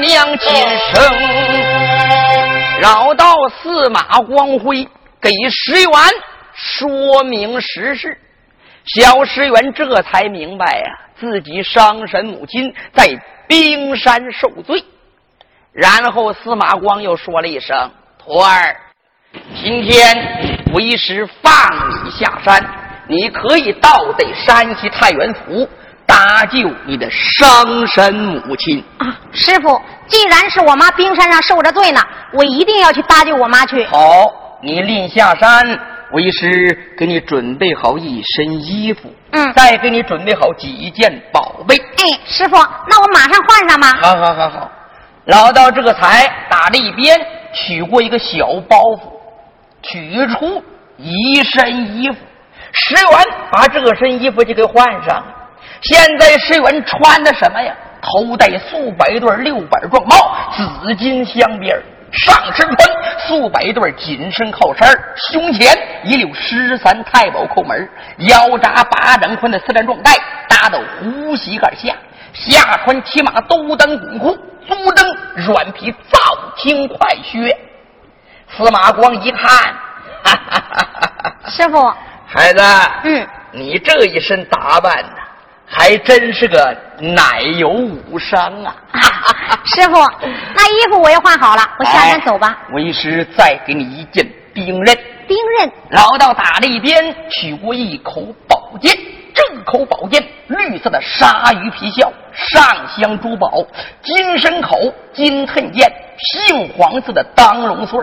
娘亲生，绕到司马光辉给石原说明实事，小石原这才明白呀，自己伤神母亲在冰山受罪。然后司马光又说了一声：“徒儿，今天为师放你下山。”你可以到得山西太原府搭救你的伤身母亲啊！师傅，既然是我妈冰山上受着罪呢，我一定要去搭救我妈去。好，你临下山，为师给你准备好一身衣服，嗯，再给你准备好几件宝贝。哎，师傅，那我马上换上吧？好好好好，老道这个才打了一边，取过一个小包袱，取出一身衣服。石原把这身衣服就给换上。现在石原穿的什么呀？头戴素白对六板状帽，紫金镶边上身穿素白对紧身靠衫胸前一溜十三太保扣门腰扎八掌宽的四战状带搭到胡膝盖下，下穿骑马兜裆滚裤，足蹬软皮皂青快靴。司马光一看，哈哈哈哈师傅。孩子，嗯，你这一身打扮呢，还真是个奶油武商啊！师傅，那衣服我也换好了，我下山走吧。为师再给你一件兵刃。兵刃。老道打了一边，取过一口宝剑。这口宝剑绿色的鲨鱼皮鞘，上镶珠宝，金身口，金衬剑，杏黄色的当龙穗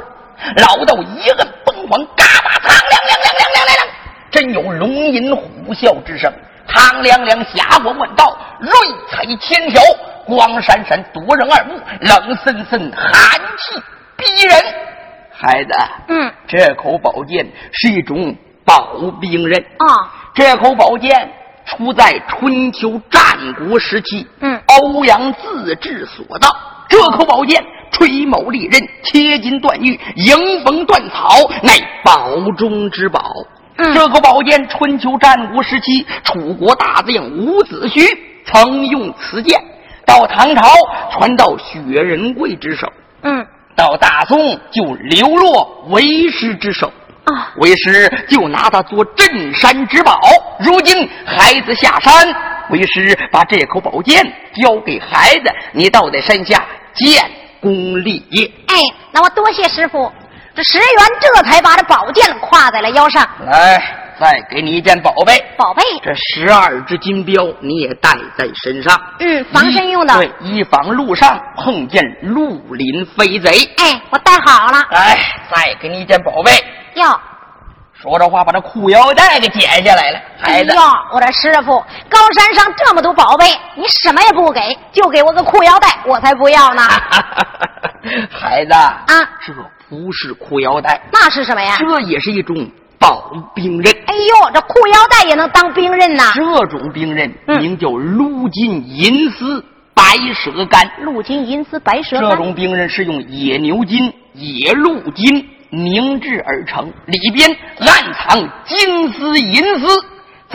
老道一摁崩簧，嘎巴苍亮亮亮亮亮亮亮。真有龙吟虎啸之声，唐凉凉霞光万道，瑞彩千条，光闪闪夺人耳目，冷森森寒气逼人。孩子，嗯，这口宝剑是一种宝兵刃啊。这口宝剑出在春秋战国时期，嗯，欧阳自制所造。这口宝剑吹毛利刃，切金断玉，迎风断草，乃宝中之宝。这个宝剑，春秋战国时期，楚国大将伍子胥曾用此剑。到唐朝，传到薛仁贵之手。嗯，到大宋就流落为师之手。啊，为师就拿它做镇山之宝。如今孩子下山，为师把这口宝剑交给孩子，你到在山下建功立业。哎，那我多谢师傅。这石原这才把这宝剑挎在了腰上。来，再给你一件宝贝。宝贝，这十二只金镖你也带在身上。嗯，防身用的。对，以防路上碰见绿林飞贼。哎，我带好了。来，再给你一件宝贝。哟，说着话，把这裤腰带给解下来了。孩子，哟，我的师傅，高山上这么多宝贝，你什么也不给，就给我个裤腰带，我才不要呢。孩子啊，这不是裤腰带，那是什么呀？这也是一种宝兵刃。哎呦，这裤腰带也能当兵刃呐！这种兵刃名叫鹿金银丝白蛇杆。鹿金银丝白蛇杆。这种兵刃是用野牛筋、野鹿筋凝制而成，里边暗藏金丝银丝。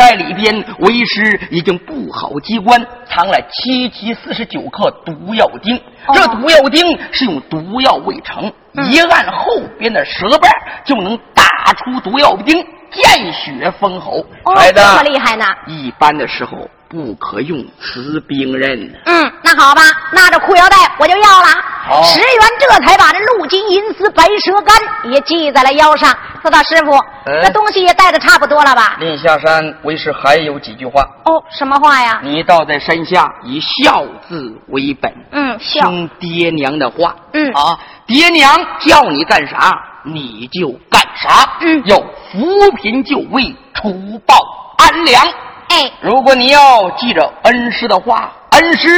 在里边，为师已经布好机关，藏了七七四十九颗毒药钉。这毒药钉是用毒药未成，一按后边的舌瓣就能打出毒药钉，见血封喉。哦，这么厉害呢！一般的时候不可用此兵刃。嗯，那。好吧，那这裤腰带我就要了。石原这才把这鹿金银丝白蛇杆也系在了腰上。说道：“师傅，这东西也带的差不多了吧？”临下山，为师还有几句话。哦，什么话呀？你倒在山下，以孝字为本。嗯，孝。听爹娘的话。嗯啊，爹娘叫你干啥，你就干啥。嗯，要扶贫救危，除暴安良。哎，如果你要记着恩师的话，恩师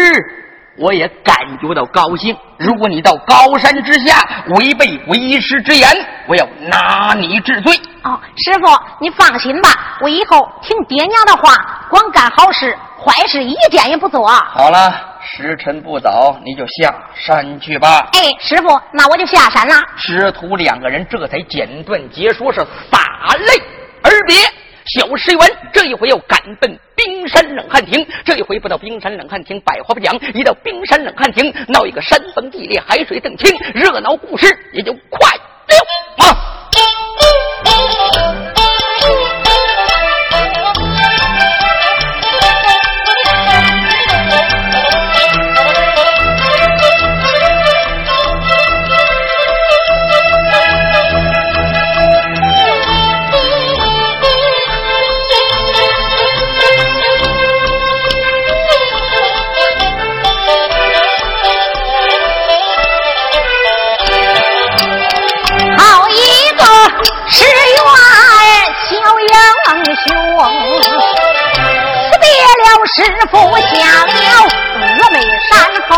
我也感觉到高兴。如果你到高山之下违背为师之言，我要拿你治罪。哦，师傅，你放心吧，我以后听爹娘的话，光干好事，坏事一件也不做。好了，时辰不早，你就下山去吧。哎，师傅，那我就下山了。师徒两个人这才简短结说，是洒泪而别。小石原这一回要赶奔冰山冷汉亭，这一回不到冰山冷汉亭，百花不讲；一到冰山冷汉亭，闹一个山崩地裂，海水澄清，热闹故事也就快了啊。师傅下了峨眉山峰，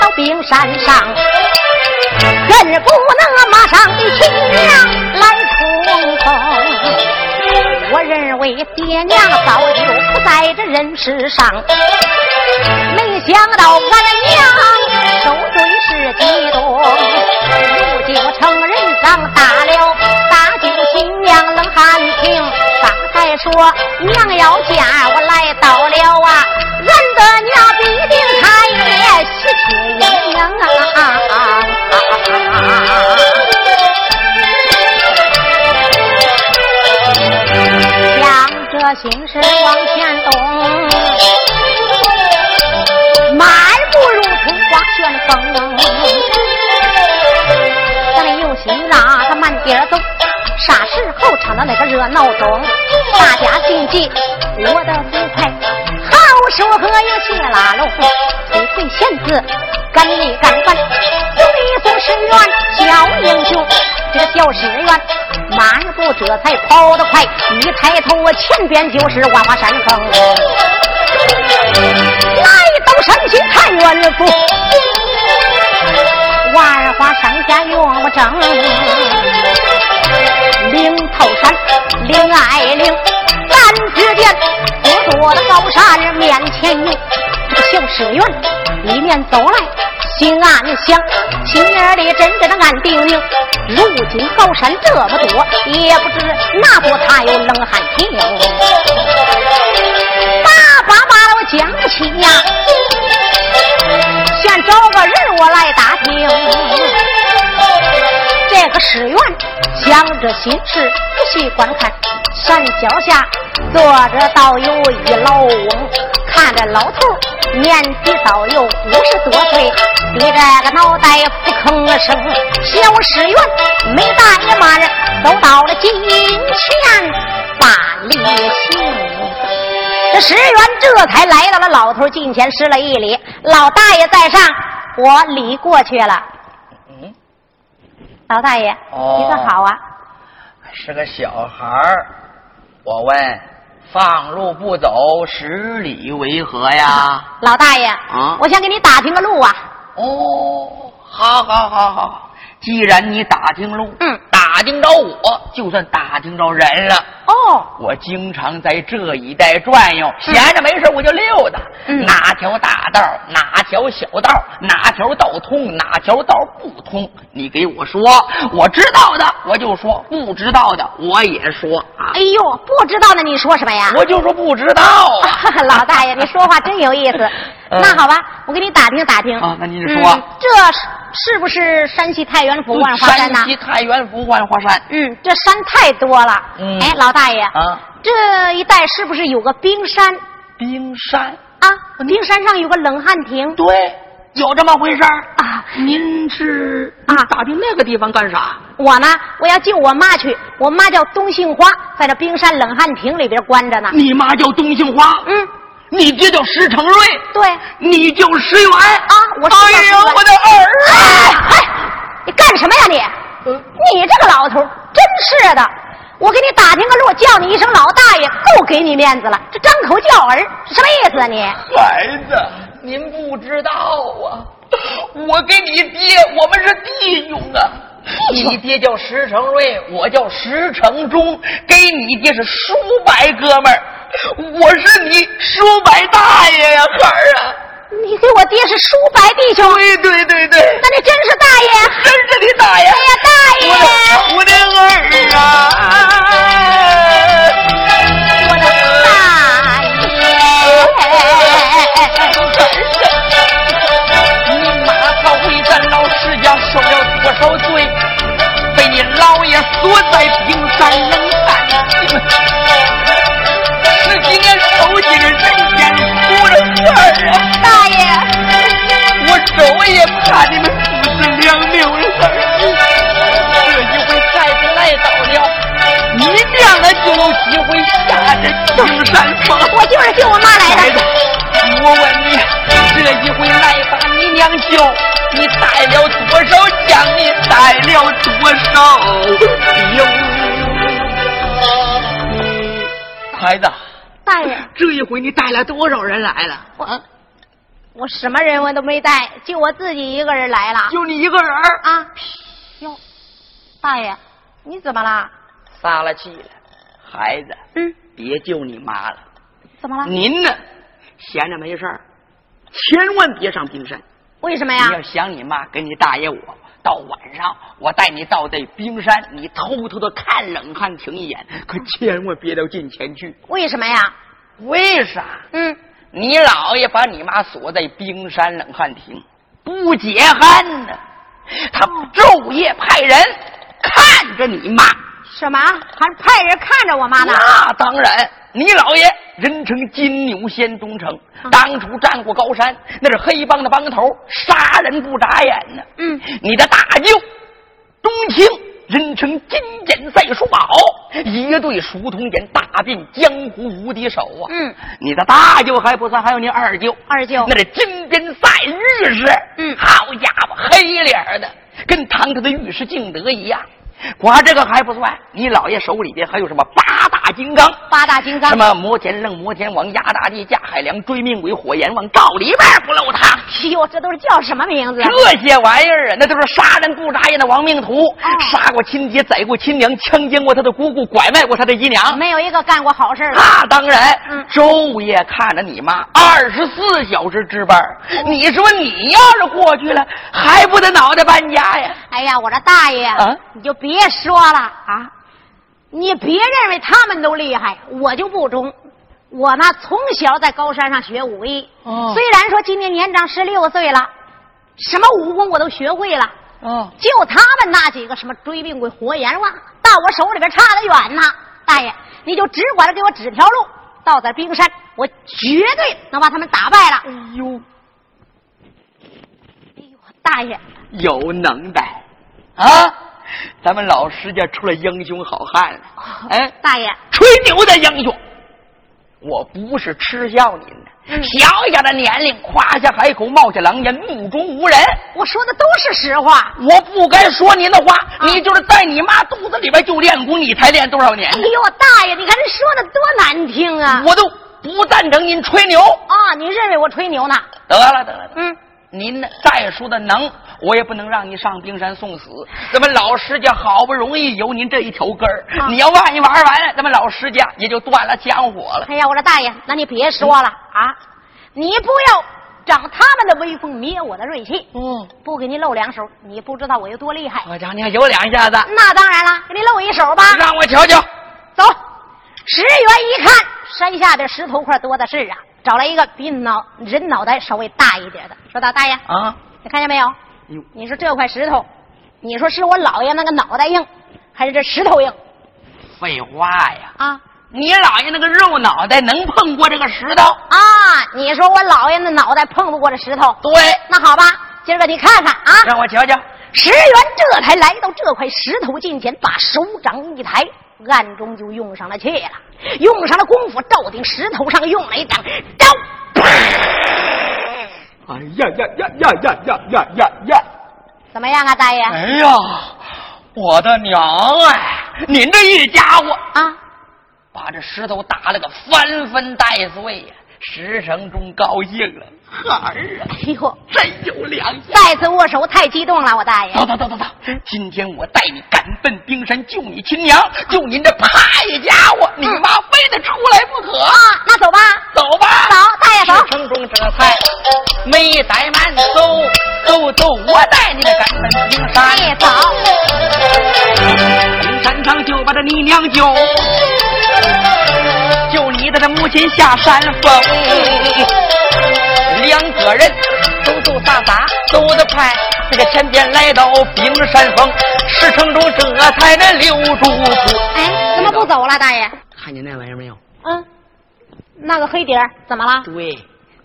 到冰山上，更不能马上的亲娘来冲锋。我认为爹娘早就不在这人世上，没想到俺娘受罪是激动，如今成人长大了，大舅新娘冷汗停。刚才说娘要嫁，我来到了啊，俺的娘也喜气盈盈啊！想着心事往前走，迈步如同花旋风，咱有心让他慢点走。啥时候唱到那个热闹中，大家心急，我的福牌说和有谢拉拢，推推弦子，跟你干翻，有一送石原小英雄，这个小石原漫步这才跑得快，一抬头我前边就是万花山峰，来到山前看远府，万花山下岳母正。岭头山，灵爱岭，咱只见我的高山面前有这个小石原，一面走来心暗想，心眼里真正的暗定定。如今高山这么多，也不知哪座他有冷汗停。爸爸把我讲不清呀，先找个人我来打听。个石原。想着心事，仔细观看，山脚下坐着倒有一老翁，看着老头年纪倒有五十多岁，低着个脑袋不吭声。小石原没大也慢，走到了近前把礼行。这石原这才来到了老头近前，施了一礼。老大爷在上，我礼过去了。老大爷，你可好啊？是个小孩儿。我问，放路不走，十里为何呀？老大爷，啊，我想给你打听个路啊。哦，好好好好，既然你打听路，嗯，打听着我，就算打听着人了。哦，我经常在这一带转悠，闲着没事我就溜达。嗯哪条大道，哪条小道，哪条道通，哪条道不通，你给我说。我知道的我就说，不知道的我也说啊哎。呦，不知道呢，你说什么呀？我就说不知道啊。老大爷，你说话真有意思。嗯那好吧，我给你打听打听。啊那您说嗯这是是不是山西太原府万花山呐山？西太原府万花山。嗯，这山太多了。嗯哎，老大爷，啊，这一带是不是有个冰山冰山，啊？冰山上有个冷汗亭对，有这么回事儿。啊。您是啊打听那个地方干啥？我呢，我要救我妈去。我妈叫东杏花，在这冰山冷汗亭里边关着呢。你妈叫东杏花，嗯，你爹叫石成瑞，对。你叫石元啊我是哎呀，我的儿哎啊！哎，你干什么呀你？你这个老头真是的！我给你打听个路，叫你一声老大爷，够给你面子了。这张口叫儿，什么意思啊你？孩子，您不知道啊，我跟你爹，我们是弟兄啊。你爹叫石成瑞，我叫石成忠，跟你爹是叔伯哥们儿，我是你叔伯大爷呀，孩儿啊！你跟我爹是叔伯弟兄，对对对对，那你真是大爷！真是你大爷！哎呀，大爷！我的我的儿啊！我的大爷！你妈她为咱老石家受了多少罪？被你老爷锁在冰山冷汗亭，十几年受尽人间苦的孩儿啊！大爷！我昼夜怕你们父子两命儿。这一回孩子来到了，你娘的就有机会下这登山峰。我就是救我妈来孩子的。，我问你，这一回来把你娘救，你带了多少将？你带了多少兵？孩子，大爷，这一回你带了多少人来了？我我什么人我都没带，就我自己一个人来了。就你一个人儿啊，哟，大爷，你怎么了？撒了气了。孩子，嗯，别救你妈了。怎么了？您呢，闲着没事儿，千万别上冰山。为什么呀你？要想你妈跟你大爷我，到晚上我带你到这冰山，你偷偷的看冷汉情一眼，可千万别到近前去。为什么呀？为啥？嗯，你姥爷把你妈锁在冰山冷汗亭，不解恨呢。他昼夜派人看着你妈。什么？还派人看着我妈呢？那当然，你姥爷人称金牛仙东城，啊当初战过高山，那是黑帮的帮头，杀人不眨眼呢。嗯，你的大舅东青，人称金剑赛书宝，一对书童眼，大遍江湖无敌手啊。嗯，你的大舅还不算，还有你二舅，二舅那是金边赛御史。嗯好家伙，黑脸的，跟堂堂的御史敬德一样。我这个还不算，你姥爷手里边还有什么八大金刚？八大金刚什？么摩天楞、摩天王、压大地、架海梁、追命鬼、火焰王，到里边不漏他。哎呦，这都是叫什么名字？这些玩意儿啊，那都是杀人不眨眼的亡命徒，杀过亲爹，宰过亲娘，强奸过他的姑姑，拐卖过他的姨娘。没有一个干过好事的。那当然，嗯昼夜看着你妈，二十四小时值班。你说你要是过去了，还不得脑袋搬家呀？哎呀，我这大爷，啊你就别说了啊！你别认为他们都厉害，我就不中。我呢，从小在高山上学武艺，哦虽然说今年年长十六岁了，什么武功我都学会了。哦，就他们那几个什么追命鬼、活阎王，到我手里边差得远呐！大爷，你就只管着给我指条路，到咱冰山，我绝对能把他们打败了。哎呦，哎呦，大爷，有能耐啊！咱们老石家出了英雄好汉了。哎，大爷，吹牛的英雄，我不是嗤笑您的。嗯小小的年龄，夸下海口，冒下狼烟，目中无人。我说的都是实话。我不该说您的话，啊你就是在你妈肚子里边就练功，你才练多少年哎？呦，大爷，你看这说的多难听啊！我都不赞成您吹牛。啊，您认为我吹牛呢？得了，得了嗯，您再说的能，我也不能让你上冰山送死。咱们老石家好不容易有您这一条根儿，你要万一玩完了，咱们老石家也就断了香火了。哎呀，我说大爷，那你别说了啊！你不要长他们的威风，灭我的锐气。嗯，不给你露两手，你不知道我有多厉害。我讲你还有两下子，那当然了，给你露一手吧。让我瞧瞧。走，石原一看山下的石头块多的是啊。找来一个比脑人脑袋稍微大一点的，说大大爷啊，你看见没有？你说这块石头，你说是我姥爷那个脑袋硬，还是这石头硬？废话呀！啊，你姥爷那个肉脑袋能碰过这个石头啊？你说我姥爷那脑袋碰不过这石头？对，那好吧，今儿个你看看啊，让我瞧瞧。石原这才来到这块石头近前，把手掌一抬。暗中就用上了气了，用上了功夫，照顶石头上用了一掌，招！哎呀呀呀呀呀呀呀呀呀！怎么样啊，大爷？哎呀，我的娘哎！您这一家伙啊，把这石头打了个翻分带碎呀！石成忠高兴了，孩儿啊！哎呦，真有良心！再次握手，太激动了，我大爷。走走走走走，今天我带你赶奔冰山救你亲娘，救您这派家伙，你妈非得出来不可啊！那走吧，走吧，走，大爷走。石成忠这才没怠慢，走走走，我带你赶奔冰山。走，冰山上就把这你娘救。救你的这母亲下山峰，两个人走走撒撒走得快，这个前边来到冰山峰，石城中这才能留住步。哎，怎么不走了，大爷？看见那玩意儿没有？嗯，那个黑点怎么了？对，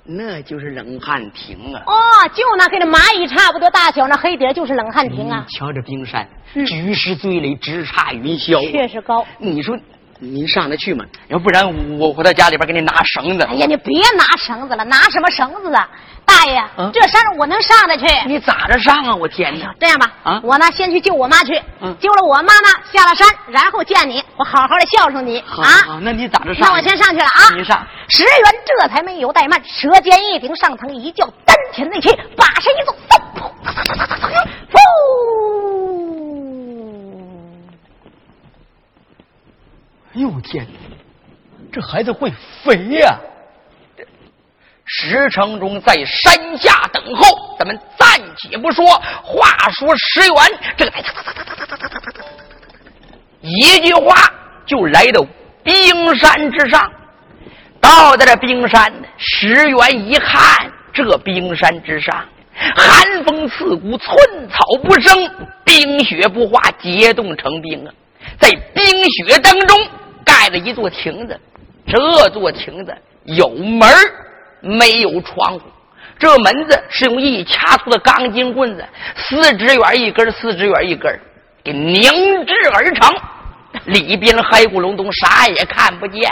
那就是冷汗亭啊。哦，就那跟那蚂蚁差不多大小，那黑点就是冷汗亭啊。瞧这冰山，举世最累，直插云霄，确实高。你说。您上得去吗？要不然我我到家里边给你拿绳子。哎呀，你别拿绳子了，拿什么绳子啊？大爷，这山我能上得去。你咋着上啊？我天哪！这样吧，啊，我呢先去救我妈去。嗯，救了我妈呢，下了山，然后见你，我好好的孝顺你。啊，那你咋着上？那我先上去了啊！你上。石原这才没有怠慢，舌尖一顶，上腾一叫，丹田内气，把身一纵，噗！哎呦天！这孩子会飞呀！石成忠在山下等候，咱们暂且不说。话说石原这个一句话就来到冰山之上。到在这冰山，石原一看，这冰山之上寒风刺骨，寸草不生，冰雪不化，结冻成冰啊！在冰雪当中。盖了一座亭子，这座亭子有门没有窗户。这门子是用一掐粗的钢筋棍子，四指远一根，四指远一根，给凝制而成。里边黑咕隆咚，啥也看不见。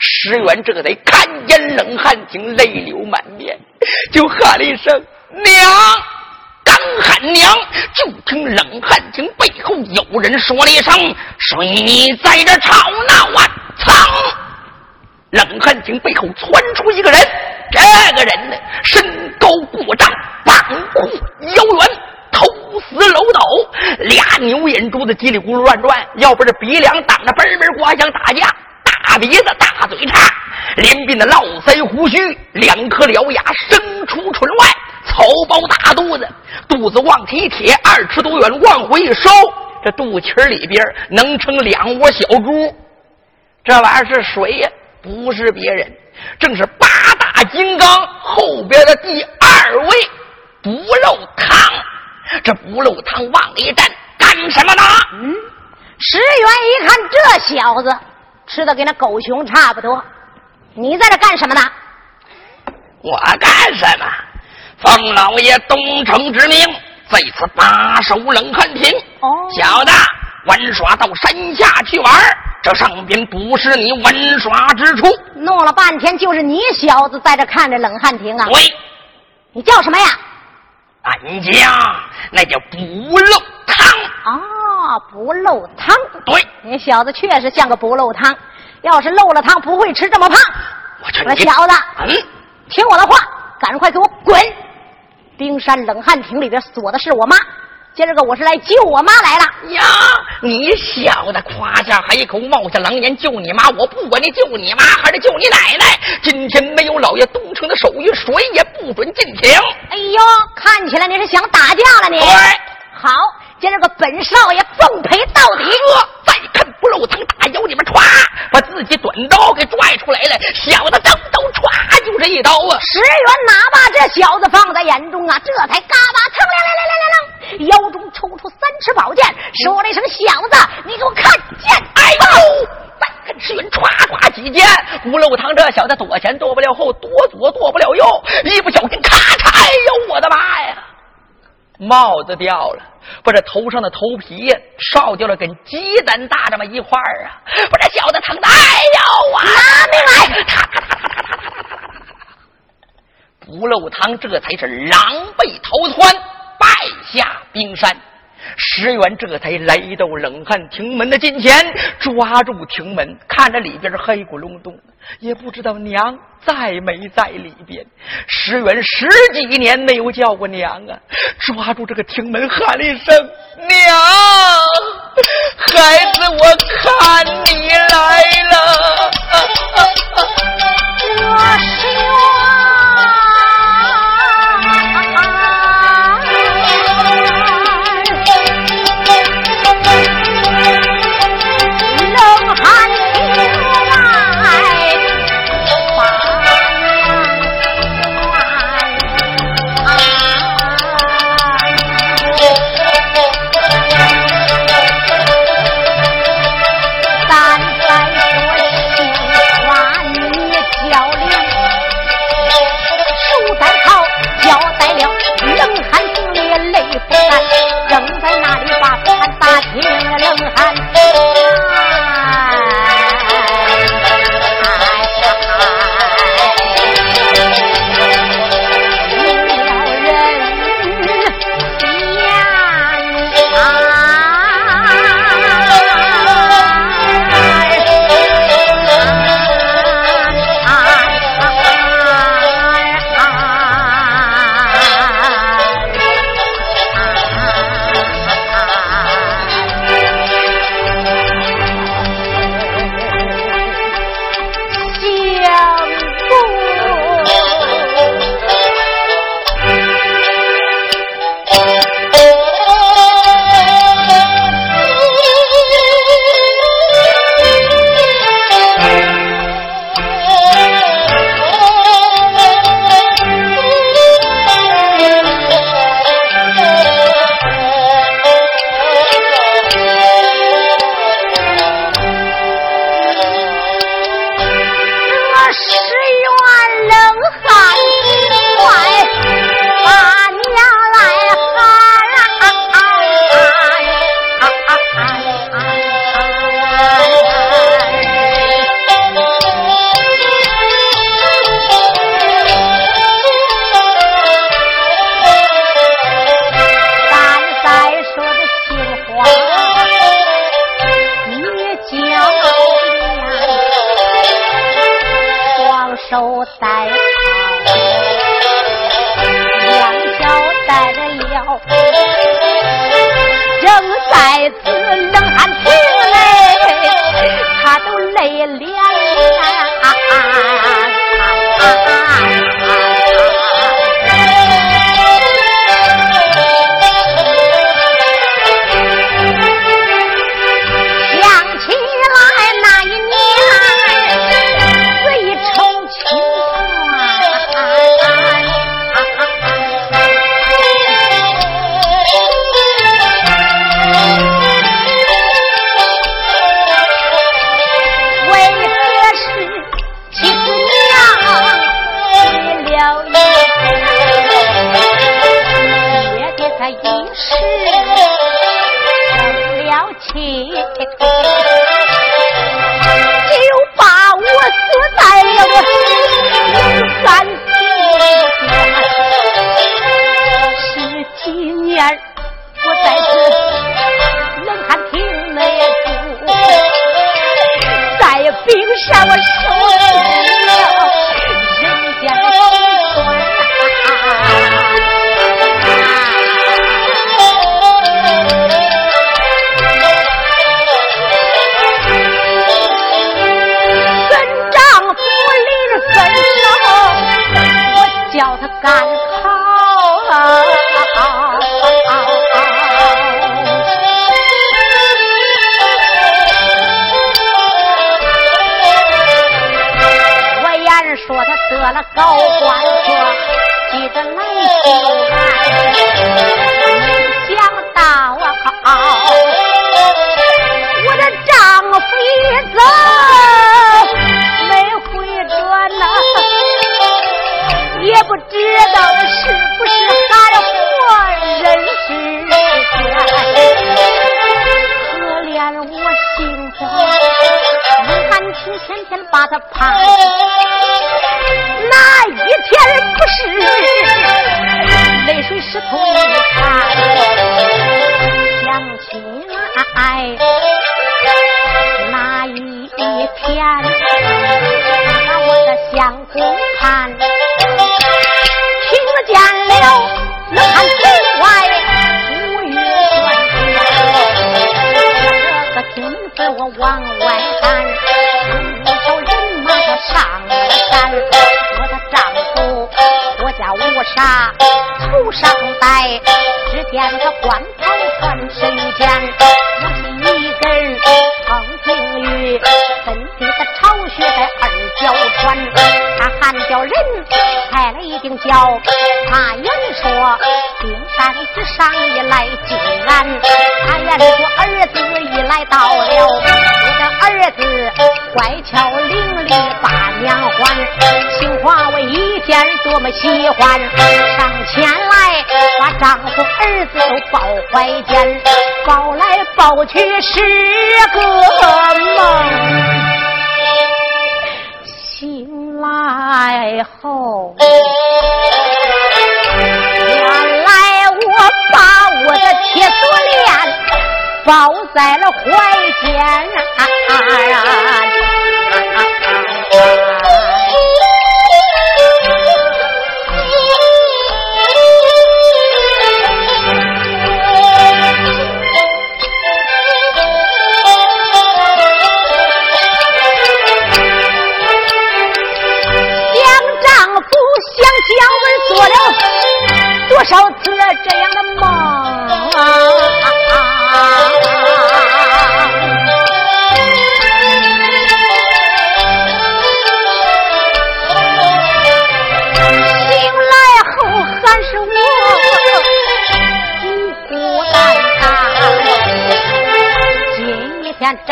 石原这才看见冷汗亭，泪流满面，就喊了一声“娘”。刚喊娘，就听冷汗亭背后有人说了一声：“谁在这吵闹啊？”噌！冷汗亭背后窜出一个人，这个人呢，身高过丈，膀阔腰圆，头似楼斗，俩牛眼珠子叽里咕噜乱转，要不是鼻梁挡着，嘣嘣刮响打架。大鼻子，大嘴叉，连鬓的络腮胡须，两颗獠牙生出唇外。草包大肚子，肚子往起一贴，二尺多远，往回一收，这肚脐里边能盛两窝小猪。这玩意儿是谁呀？不是别人，正是八大金刚后边的第二位不漏汤。这不漏汤往里站，干什么呢？嗯，石原一看这小子吃的跟那狗熊差不多，你在这干什么呢？我干什么？奉老爷东城之命，在此把守冷汉亭。哦，小子，玩耍到山下去玩，这上边不是你玩耍之处。弄了半天，就是你小子在这看着冷汉亭啊？喂，你叫什么呀？俺家那叫不漏汤。啊，不漏汤。对，你小子确实像个不漏汤。要是漏了汤，不会吃这么胖。我这小子，嗯，听我的话，赶快给我滚！冰山冷汗亭里边锁的是我妈。今儿个我是来救我妈来了呀！你小子夸下海口，冒下狼烟救你妈，我不管你救你妈还是救你奶奶。今天没有老爷东城的手谕，谁也不准进庭。哎呦，看起来你是想打架了你？对，好，今儿个本少爷奉陪到底。再看不漏堂大腰里面歘，把自己短刀给拽出来了。小子当刀歘就是一刀啊！石原哪把这小子放在眼中啊？这才嘎巴腾亮亮亮亮亮亮。腰中抽出三尺宝剑，说了一声：“小子，你给我看剑！”哎呦，再跟石原歘歘几剑，不漏堂这小子躲前躲不了后，躲左躲不了右，一不小心咔嚓！哎呦，我的妈呀！帽子掉了，把这头上的头皮烧掉了，跟鸡蛋大这么一块儿啊！把这小子疼的，哎呦啊！拿命来！不漏汤这才是狼狈逃窜。败下冰山，石原这才来到冷汗亭门的近前，抓住亭门，看着里边黑咕隆咚，也不知道娘在没在里边。石原十几年没有叫过娘啊，抓住这个亭门喊了一声：“娘，孩子，我看你来了。” 正在此冷汗滴嘞，他都累了。说他得了高官说，记得来救俺，没想到啊，我的丈夫一走没回转呐，也不知道是不是还活人世间。可怜我心慌，我感情天天把他盼，哪一天不是泪水湿透衣衫？想起来那一天，把我的相公盼，听见了那看城外五月断我听门子我往外赶，家无纱头上戴，只见他官袍穿身间，我心里根风平玉，身体的巢穴在二角穿。他喊叫人抬了一顶轿，他言说冰山之上一来进安，他言说儿子一来。到了，我的儿子乖巧伶俐把娘还，情话我一见多么喜欢，上前来把丈夫儿子都抱怀间，抱来抱去是个梦，醒来后，原来我把我的铁锁链。抱在了怀间啊！想多少次这样的梦啊！醒来后还是我孤孤单单，今天正。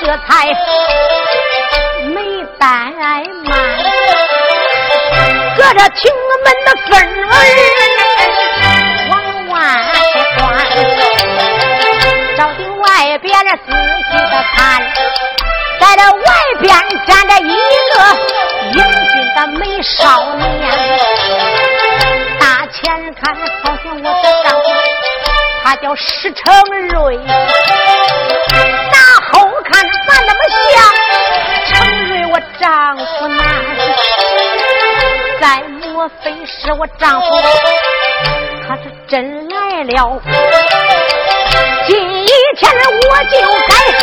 这才没怠慢，隔着厅门的缝儿往外关，照的外边仔细的看。在这外边站着一个英俊的美少年，大前看好像我的丈夫，他叫石成瑞；后看咋那么像成瑞我丈夫。呢？再莫非是我丈夫，他是真来了？今天我就该给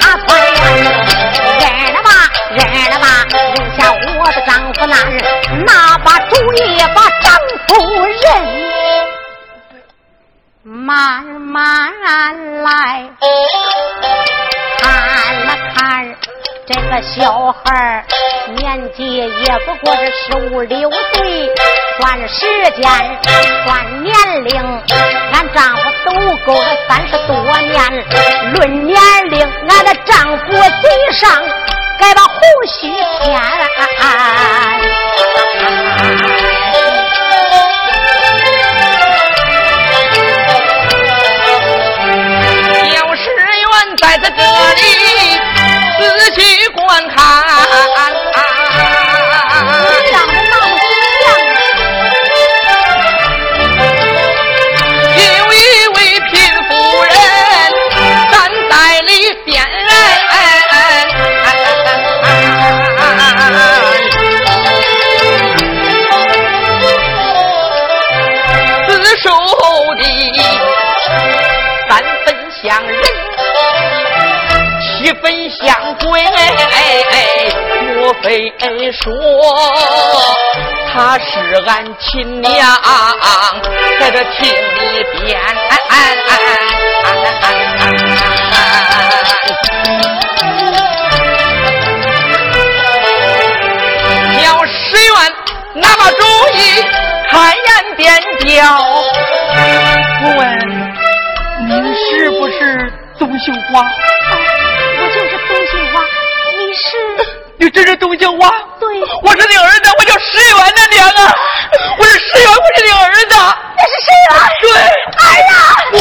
他算认了吧，认了吧，认下我的丈夫。难，拿把主意把丈夫。认，慢慢来，看了看。这个小孩年纪也不过是十五六岁，算时间，算年龄，俺丈夫都够了三十多年。论年龄，俺的丈夫嘴上该把胡须添。这里。仔细观看。非说她是俺亲娘，在这厅里边。要石原拿把主意，开言点调。我问您是不是董秀花？你真是董秀花？对，我是你儿子，我叫石原的娘啊！我是石原，我是你儿子。那是石原？对，儿子，母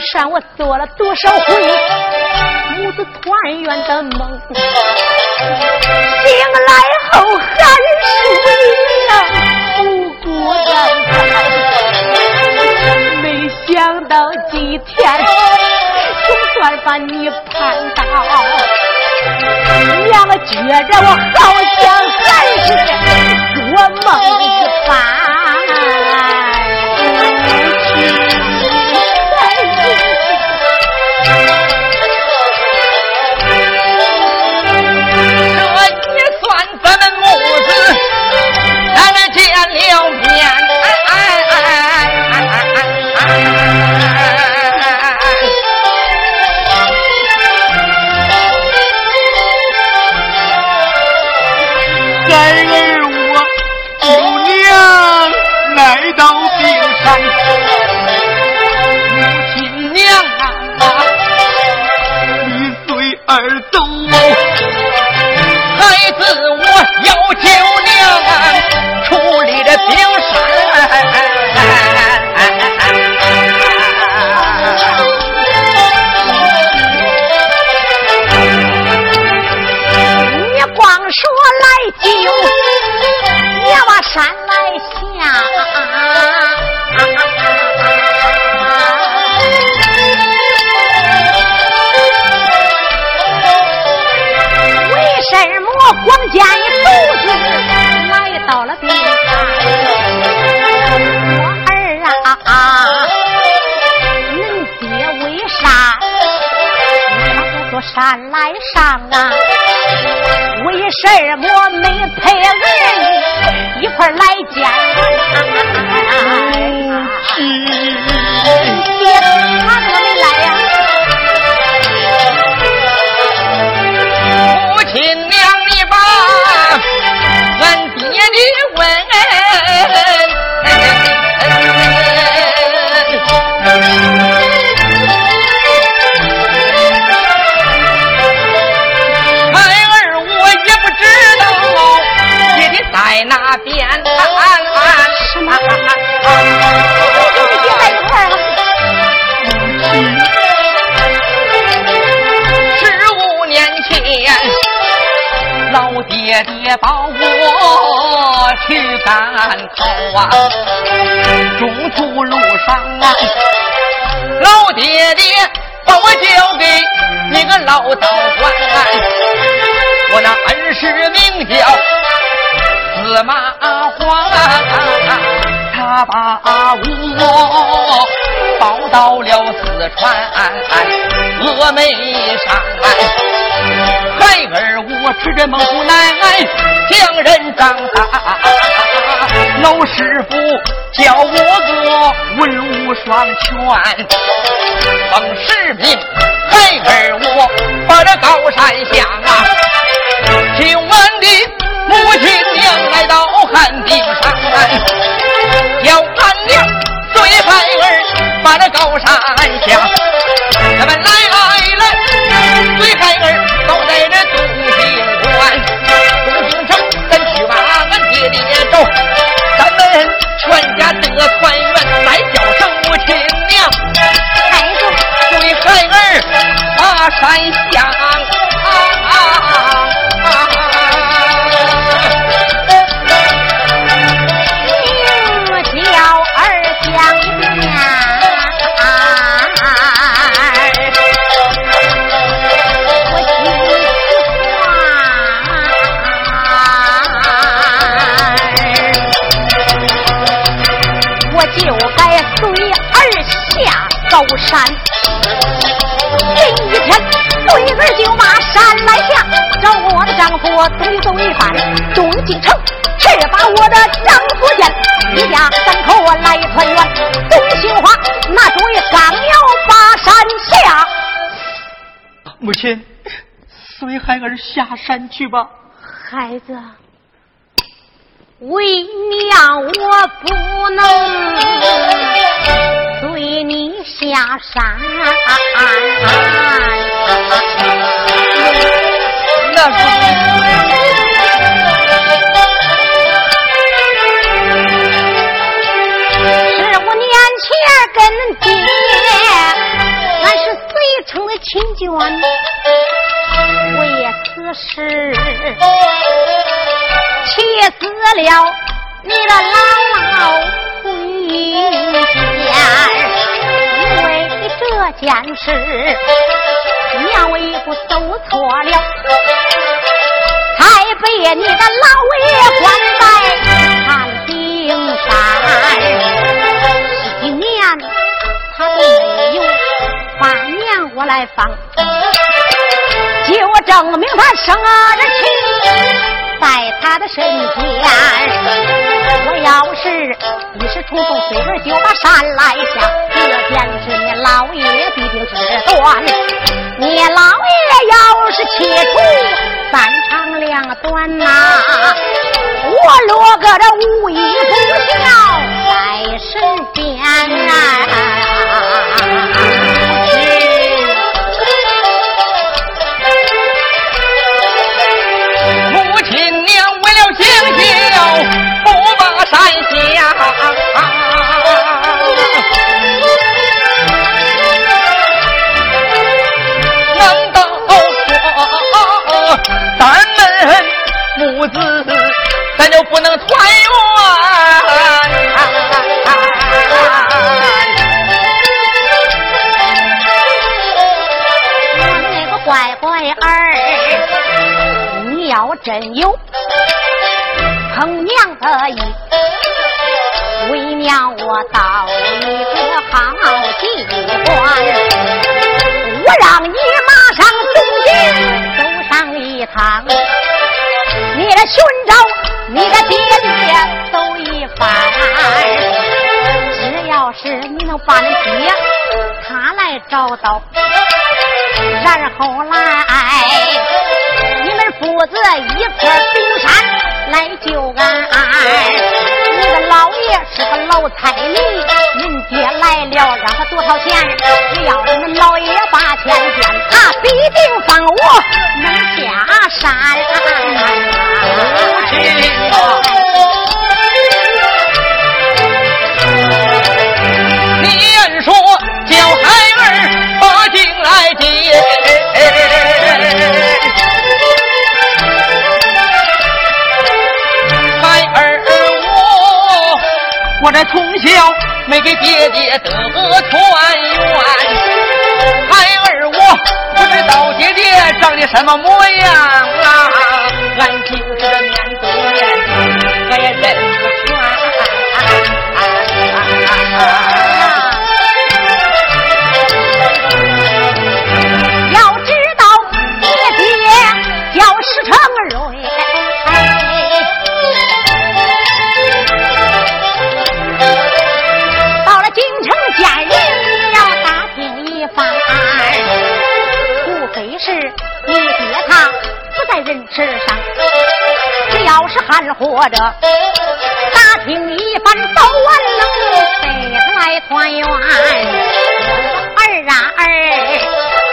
山我做了多少回母子团圆的梦，醒来后还是为了不过没想到今天总算把你盼到，娘觉着我好像还是都比山上。山来上啊？为什么没陪儿一块来见？爹，他怎么没来呀？母亲娘，你把俺爹的爹爹把我去赶考啊，中途路上啊，老爹爹把我交给一个老道观，我那恩师名叫司马黄，他把我抱到了四川峨眉山。孩儿我吃着蒙古奶将人长大，老师傅教我个文武双全，奉使命，孩儿我把这高山下啊，救俺的母亲娘来到汉冰山，叫俺娘随孩儿把这高山下，咱们来来来，随孩儿把山下。名叫二将面，我心慌，我就该随儿下高山。今一天，随儿就把山来下，找我的丈夫对走一番，东京城。只把我的丈夫见，一家三口我来团圆。董兴华那主意，刚要把山下，母亲，随孩儿下山去吧。孩子，为娘我不能随你下山。那是。十五年前跟爹，俺是随城的亲眷，为此事气死了你的姥姥因为这件事，娘我一步走错了，才被你的老爷关在汉冰山。十几年他都没有把娘我来放，就证明他生儿气在他的身边。我要是一时冲动，随儿就把山来下，这件事你老爷必定知断。你老爷要是切除三长两短呐、我落个这无依不孝在身边啊！讲究，不把山下。难道说咱们母子咱就不能团圆？那个乖乖儿，你要真有捧娘的意，为娘我造一个好地方，我让你马上从今走上一趟，你来寻找你的爹爹走一番，只要是你能把你爹他来找到，然后来你们父子一块顶山。来救俺。你的老爷是个老财迷，您爹来了让他多掏钱，只要你们老爷把钱捐，他必定放我能下山。什么摸呀？还活着，打听一番，早晚能陪他来团圆。儿啊儿，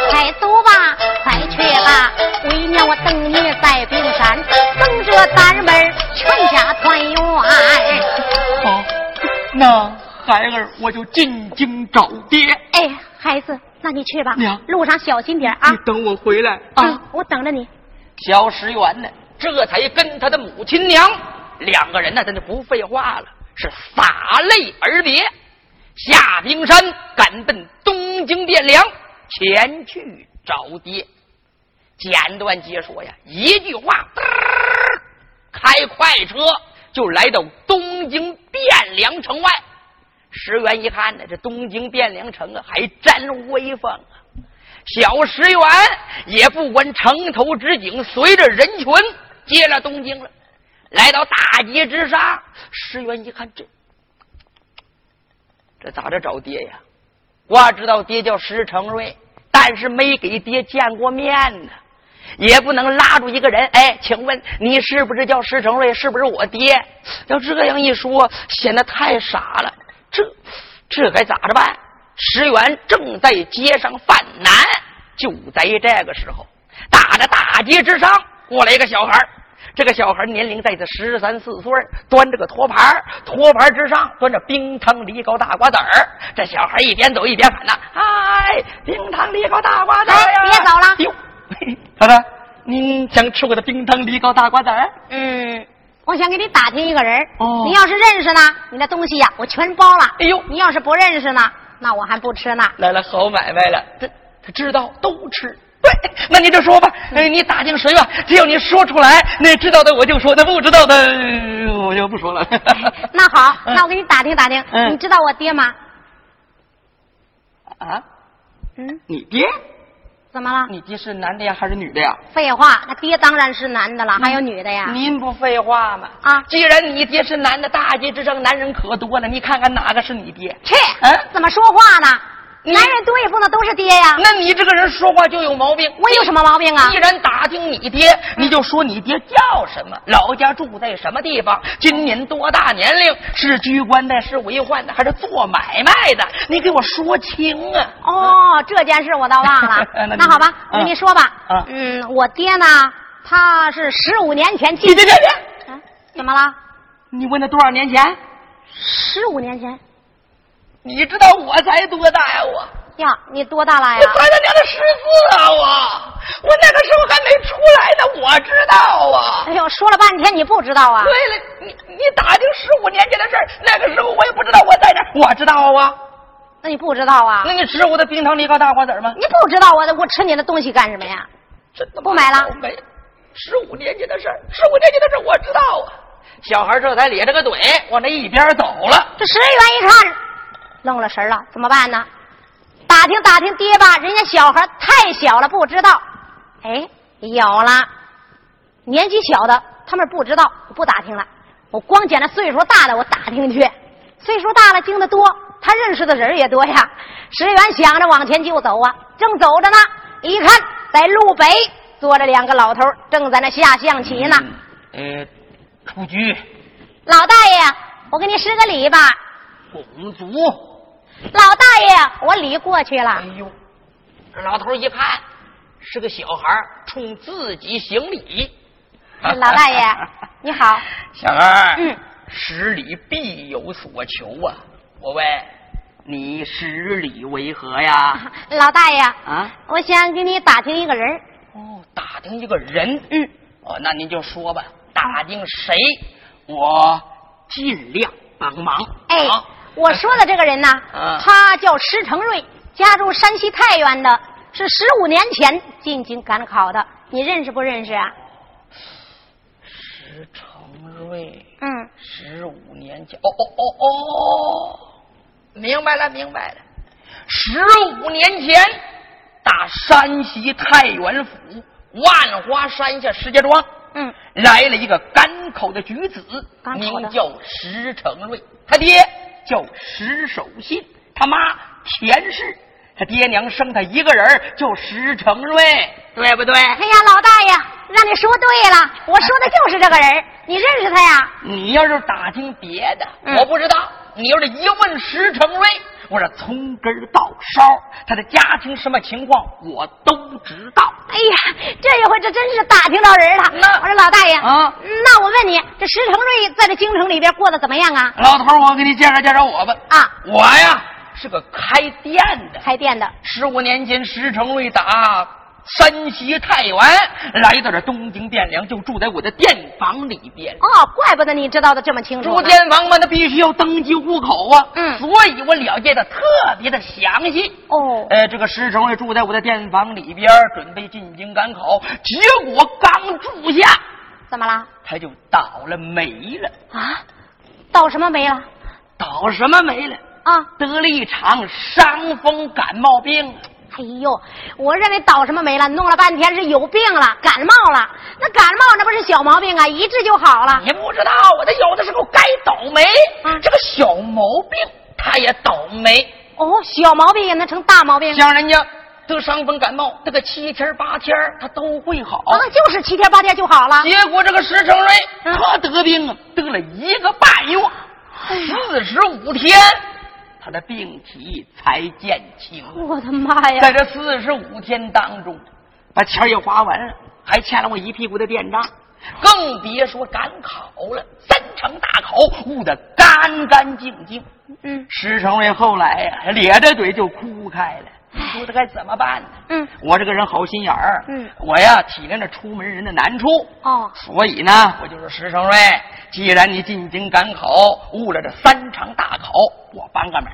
快走吧，快去吧，为娘我等你在冰山，等着咱们全家团圆。好，那孩儿我就进京找爹。哎，孩子，那你去吧，娘，路上小心点啊。你等我回来啊，我等着你。小石原呢，这才跟他的母亲娘两个人呢，咱就不废话了，是洒泪而别，下冰山赶奔东京汴梁，前去找爹。简短解说呀，一句话，开快车就来到东京汴梁城外。石原一看呢，这东京汴梁城啊，还真威风啊！小石原也不管城头之景，随着人群接了东京了，来到大街之上。石原一看，这这咋着找爹呀？我知道爹叫石成瑞，但是没给爹见过面呢，也不能拉住一个人。哎，请问你是不是叫石成瑞？是不是我爹？要这样一说，显得太傻了。这这该咋着办？石原正在街上犯难，就在这个时候，打着大街之上过来一个小孩这个小孩年龄在这十三四岁，端着个托盘托盘之上端着冰糖梨膏大瓜子儿。这小孩一边走一边喊呐：“嗨，冰糖梨膏大瓜子儿呀！”别走了，哟，好的，您想吃我的冰糖梨膏大瓜子儿？嗯，我想给你打听一个人哦，你要是认识呢，你的东西呀，我全包了。哎呦，你要是不认识呢？那我还不吃呢。来了，好买卖了。他他知道都吃。对，那你就说吧。哎，你打听谁吧？只要你说出来，那知道的我就说，那不知道的我就不说了。那好，那我给你打听打听。嗯，你知道我爹吗？啊？嗯？你爹？怎么了？你爹是男的呀，还是女的呀？废话，那爹当然是男的了，还有女的呀。您不废话吗？啊，既然你爹是男的，大街之上男人可多了，你看看哪个是你爹？切，嗯，怎么说话呢？男人多也不能都是爹呀。那你这个人说话就有毛病。我有什么毛病啊？既然打听你爹，你就说你爹叫什么，老家住在什么地方，今年多大年龄，是居官的，是为宦的，还是做买卖的？你给我说清啊！哦，这件事我倒忘了。那好吧，我跟你说吧。嗯，我爹呢，他是十五年前进。别别别别！怎么了？你问他多少年前？十五年前。你知道我才多大呀？我呀，你多大了呀？我才他娘的十四啊！我我那个时候还没出来呢，我知道啊！哎呦，说了半天你不知道啊？对了，你你打听十五年前的事儿，那个时候我也不知道我在哪，我知道啊。那你不知道啊？那你吃我的冰糖梨膏大瓜子吗？你不知道我我吃你的东西干什么呀？真的不买了？没。十五年前的事儿，十五年前的事儿我知道啊。小孩这才咧着个嘴往那一边走了。这石元一看，愣了神了，怎么办呢？打听打听爹吧，人家小孩太小了，不知道。哎，有了，年纪小的他们不知道，我不打听了。我光捡那岁数大的，我打听去。岁数大了，经的多，他认识的人也多呀。石原想着往前就走啊，正走着呢，一看在路北坐着两个老头，正在那下象棋呢。呃，出局。老大爷，我给你施个礼吧。公主。老大爷，我礼过去了。哎呦，这老头一看是个小孩，冲自己行礼。老大爷，你好。小儿。嗯。十礼必有所求啊！我问你，十礼为何呀？老大爷啊，我想给你打听一个人。哦，打听一个人。嗯。哦，那您就说吧，打听谁，我尽量帮忙。哎，我说的这个人呢，他叫石成瑞，家住山西太原的，是十五年前进京赶考的，你认识不认识啊？石成瑞。嗯，十五年前，哦哦哦哦，明白了明白了，十五年前，打山西太原府万花山下石家庄，嗯，来了一个赶考的举子，名叫石成瑞，他爹叫石守信，他妈田氏。他爹娘生他一个人，叫石成瑞，对不对？哎呀，老大爷，让你说对了，我说的就是这个人，你认识他呀？你要是打听别的，我不知道。你要是一问石成瑞，我说从根到梢，他的家庭什么情况，我都知道。哎呀，这一回这真是打听到人了。我说老大爷，啊，那我问你，这石成瑞在这京城里边过得怎么样啊？老头，我给你介绍介绍我吧。啊，我呀。是个开店的，开店的。十五年前，石成瑞打山西太原来到这东京汴梁，就住在我的店房里边。哦，怪不得你知道的这么清楚。住店房嘛，那必须要登记户口啊。嗯，所以我了解的特别的详细。哦，呃，这个石成也住在我的店房里边，准备进京赶考，结果刚住下，怎么了？他就倒了霉了。啊？倒什么霉了？倒什么霉了？啊，得了一场伤风感冒病。哎呦，我认为倒什么霉了？弄了半天是有病了，感冒了。那感冒那不是小毛病啊，一治就好了。你不知道，他有的时候该倒霉，这个小毛病他也倒霉。哦，小毛病也能成大毛病。像人家得伤风感冒，这个七天八天他都会好。啊，就是七天八天就好了。结果这个石成瑞他得病啊，得了一个半月，四十五天。他的病体才减轻。我的妈呀！在这四十五天当中，把钱也花完了，还欠了我一屁股的店账，更别说赶考了。三场大考，悟得干干净净。嗯，石成瑞后来呀，咧着嘴就哭开了。你说这该怎么办呢？嗯，我这个人好心眼儿。嗯，我呀体谅着出门人的难处。哦，所以呢，我就说石成瑞，既然你进京赶考，误了这三场大考，我帮个忙。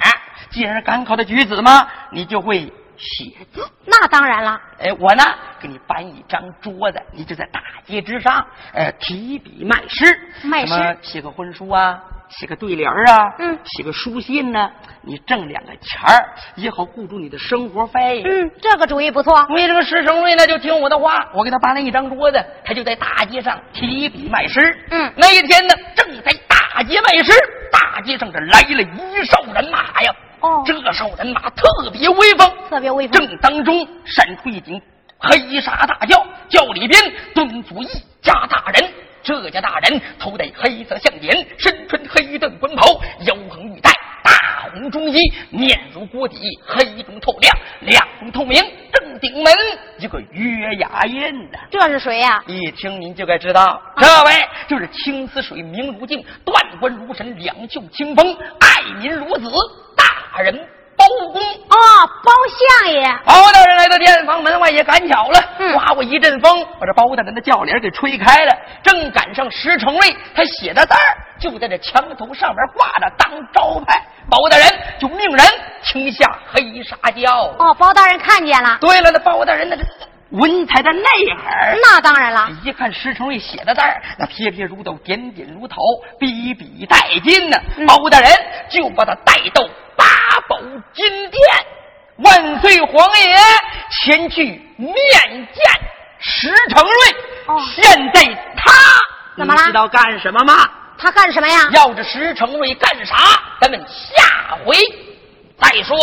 既然是赶考的举子嘛，你就会写字。那当然了。哎，我呢给你搬一张桌子，你就在大街之上，呃，提笔卖诗，卖诗，写个婚书啊。写个对联啊，嗯，写个书信呢，你挣两个钱儿也好顾住你的生活费。嗯，这个主意不错。为这个石成瑞呢，就听我的话，我给他搬了一张桌子，他就在大街上提笔卖诗。嗯，那一天呢，正在大街卖诗，大街上这来了一哨人马呀。哦，这哨人马特别威风，特别威风。正当中闪出一顶黑纱大轿，轿里边蹲足一家大人。这家大人头戴黑色项链，身穿黑缎官袍，腰横玉带，大红中衣，面如锅底，黑中透亮，亮中透明。正顶门一个月牙印的，这是谁呀？一听您就该知道，这位就是青丝水，明如镜，断官如神，两袖清风，爱民如子，大人。包公哦，包相爷，包大人来到店房门外也赶巧了，刮过一阵风，把这包大人的轿帘给吹开了，正赶上石成瑞他写的字儿就在这墙头上面挂着当招牌，包大人就命人请下黑沙轿。哦，包大人看见了。对了，那包大人那这文采的内涵。那当然了，一看石成瑞写的字儿，那撇撇如豆，点点如桃，笔笔带金呢。包大人就把他带到八宝金殿，万岁皇爷前去面见石成瑞。哦现在他怎么了你知道干什么吗？他干什么呀？要这石成瑞干啥？咱们下回再说。